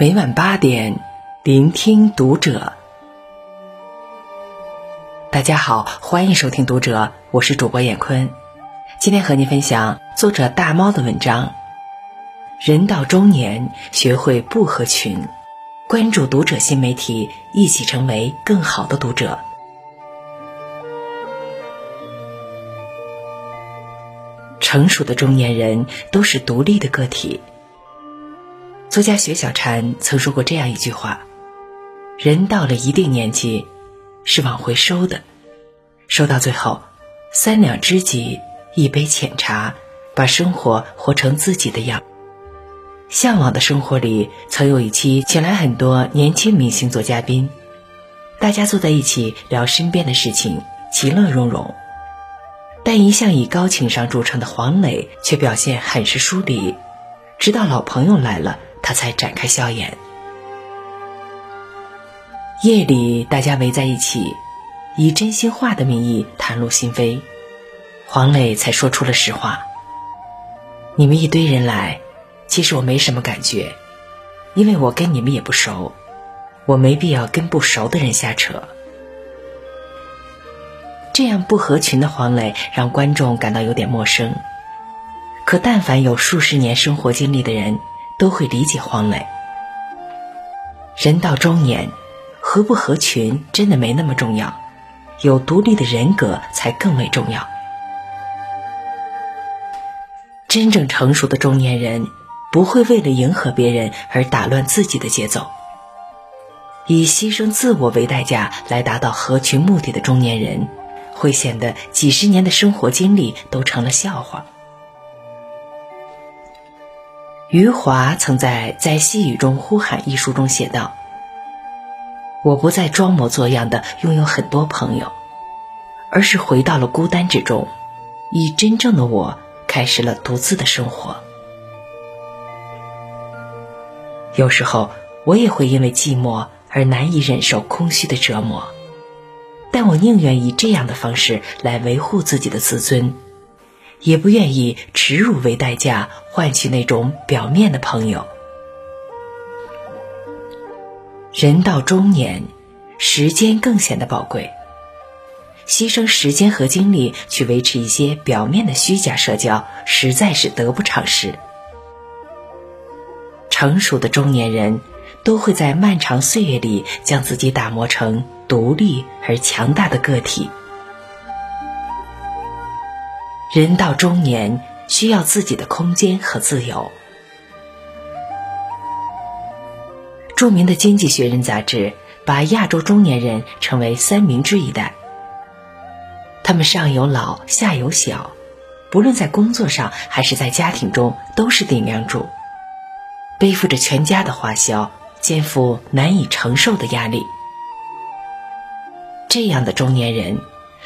每晚八点，聆听读者。大家好，欢迎收听读者，我是主播闫坤。今天和您分享作者大猫的文章。人到中年，学会不合群。关注读者新媒体，一起成为更好的读者。成熟的中年人都是独立的个体。作家雪小禅曾说过这样一句话：“人到了一定年纪，是往回收的，收到最后，三两知己，一杯浅茶，把生活活成自己的样。”向往的生活里，曾有一期请来很多年轻明星做嘉宾，大家坐在一起聊身边的事情，其乐融融。但一向以高情商著称的黄磊却表现很是疏离，直到老朋友来了。他才展开笑颜。夜里，大家围在一起，以真心话的名义袒露心扉，黄磊才说出了实话：“你们一堆人来，其实我没什么感觉，因为我跟你们也不熟，我没必要跟不熟的人瞎扯。”这样不合群的黄磊让观众感到有点陌生，可但凡有数十年生活经历的人。都会理解黄磊。人到中年，合不合群真的没那么重要，有独立的人格才更为重要。真正成熟的中年人，不会为了迎合别人而打乱自己的节奏。以牺牲自我为代价来达到合群目的的中年人，会显得几十年的生活经历都成了笑话。余华曾在《在细雨中呼喊》一书中写道：“我不再装模作样的拥有很多朋友，而是回到了孤单之中，以真正的我开始了独自的生活。有时候，我也会因为寂寞而难以忍受空虚的折磨，但我宁愿以这样的方式来维护自己的自尊。”也不愿意耻辱为代价换取那种表面的朋友。人到中年，时间更显得宝贵。牺牲时间和精力去维持一些表面的虚假社交，实在是得不偿失。成熟的中年人都会在漫长岁月里将自己打磨成独立而强大的个体。人到中年，需要自己的空间和自由。著名的《经济学人》杂志把亚洲中年人称为“三明治一代”。他们上有老，下有小，不论在工作上还是在家庭中，都是顶梁柱，背负着全家的花销，肩负难以承受的压力。这样的中年人。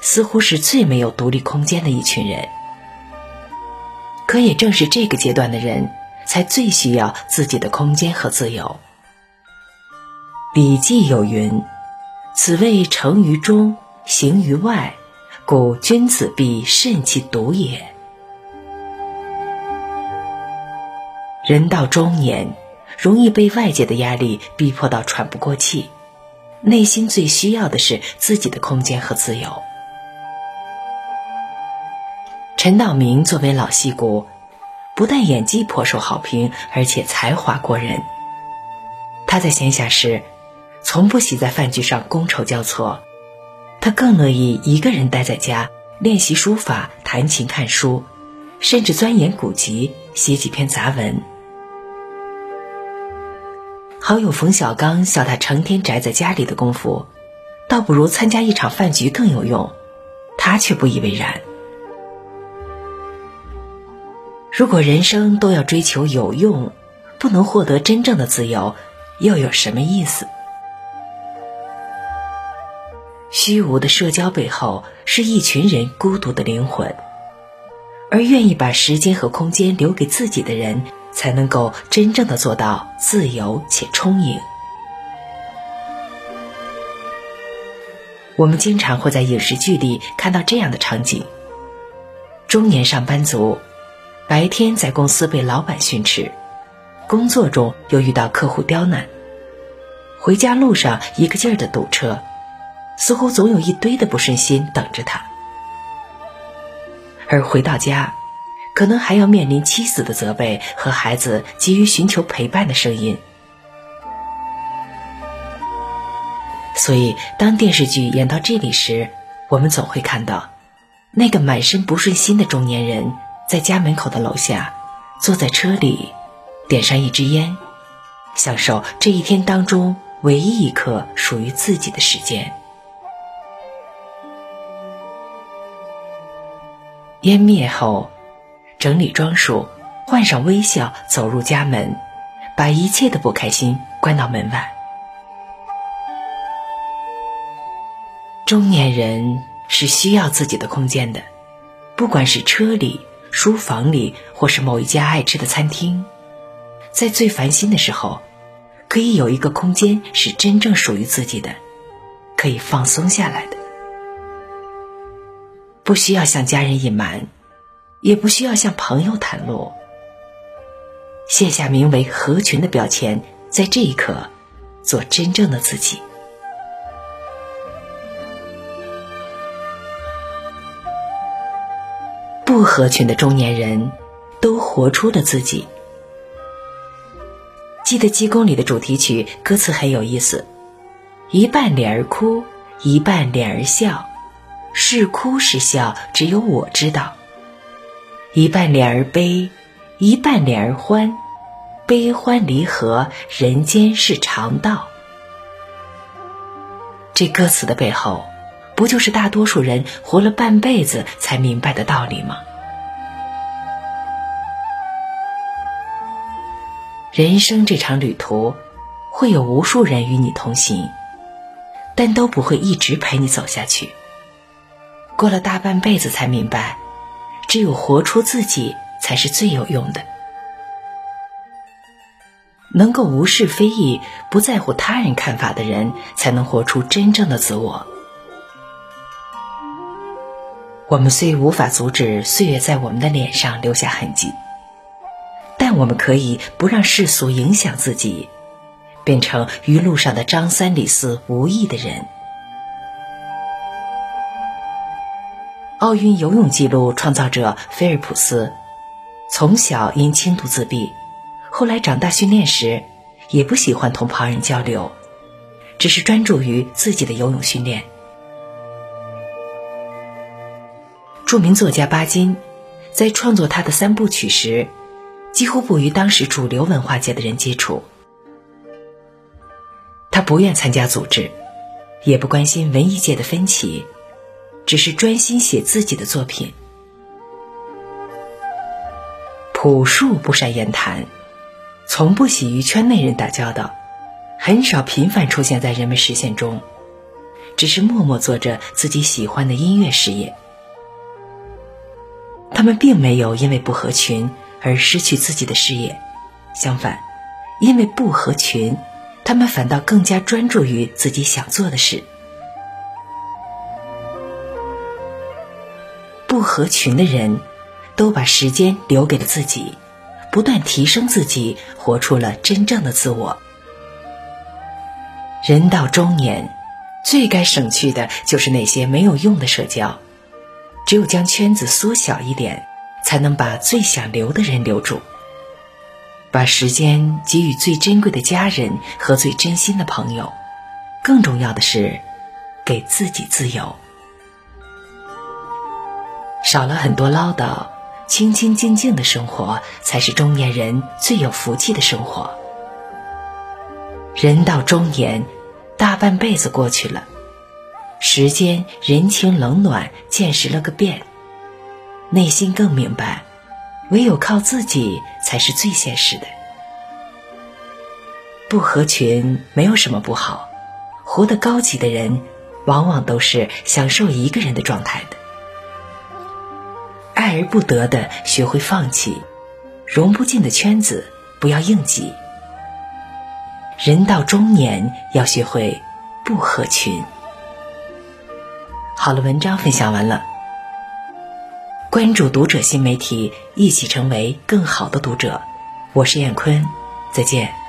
似乎是最没有独立空间的一群人，可也正是这个阶段的人，才最需要自己的空间和自由。《礼记》有云：“此谓成于中，行于外，故君子必慎其独也。”人到中年，容易被外界的压力逼迫到喘不过气，内心最需要的是自己的空间和自由。陈道明作为老戏骨，不但演技颇受好评，而且才华过人。他在闲暇时，从不喜在饭局上觥筹交错，他更乐意一个人待在家练习书法、弹琴、看书，甚至钻研古籍，写几篇杂文。好友冯小刚笑他成天宅在家里的功夫，倒不如参加一场饭局更有用，他却不以为然。如果人生都要追求有用，不能获得真正的自由，又有什么意思？虚无的社交背后，是一群人孤独的灵魂，而愿意把时间和空间留给自己的人，才能够真正的做到自由且充盈。我们经常会在影视剧里看到这样的场景：中年上班族。白天在公司被老板训斥，工作中又遇到客户刁难，回家路上一个劲儿的堵车，似乎总有一堆的不顺心等着他。而回到家，可能还要面临妻子的责备和孩子急于寻求陪伴的声音。所以，当电视剧演到这里时，我们总会看到那个满身不顺心的中年人在家门口的楼下，坐在车里，点上一支烟，享受这一天当中唯一一刻属于自己的时间。烟灭后，整理装束，换上微笑，走入家门，把一切的不开心关到门外。中年人是需要自己的空间的，不管是车里、书房里，或是某一家爱吃的餐厅，在最烦心的时候，可以有一个空间是真正属于自己的，可以放松下来的，不需要向家人隐瞒，也不需要向朋友袒露，卸下名为合群的标签，在这一刻，做真正的自己。不合群的中年人，都活出了自己。记得《济公》里的主题曲歌词很有意思：一半脸儿哭，一半脸儿笑，是哭是笑，只有我知道。一半脸儿悲，一半脸儿欢，悲欢离合，人间是常道。这歌词的背后。不就是大多数人活了半辈子才明白的道理吗？人生这场旅途，会有无数人与你同行，但都不会一直陪你走下去。过了大半辈子才明白，只有活出自己才是最有用的。能够无视非议、不在乎他人看法的人，才能活出真正的自我。我们虽无法阻止岁月在我们的脸上留下痕迹，但我们可以不让世俗影响自己，变成与路上的张三李四无异的人。奥运游泳纪录创造者菲尔普斯，从小因轻度自闭，后来长大训练时，也不喜欢同旁人交流，只是专注于自己的游泳训练。著名作家巴金，在创作他的三部曲时，几乎不与当时主流文化界的人接触。他不愿参加组织，也不关心文艺界的分歧，只是专心写自己的作品。朴树不善言谈，从不喜与圈内人打交道，很少频繁出现在人们视线中，只是默默做着自己喜欢的音乐事业。他们并没有因为不合群而失去自己的事业，相反，因为不合群，他们反倒更加专注于自己想做的事。不合群的人，都把时间留给了自己，不断提升自己，活出了真正的自我。人到中年，最该省去的就是那些没有用的社交。只有将圈子缩小一点，才能把最想留的人留住，把时间给予最珍贵的家人和最真心的朋友。更重要的是，给自己自由，少了很多唠叨，清清静静的生活，才是中年人最有福气的生活。人到中年，大半辈子过去了。时间、人情冷暖，见识了个遍，内心更明白，唯有靠自己才是最现实的。不合群没有什么不好，活得高级的人，往往都是享受一个人的状态的。爱而不得的，学会放弃；融不进的圈子，不要硬挤。人到中年，要学会不合群。好了，文章分享完了。关注读者新媒体，一起成为更好的读者。我是燕坤，再见。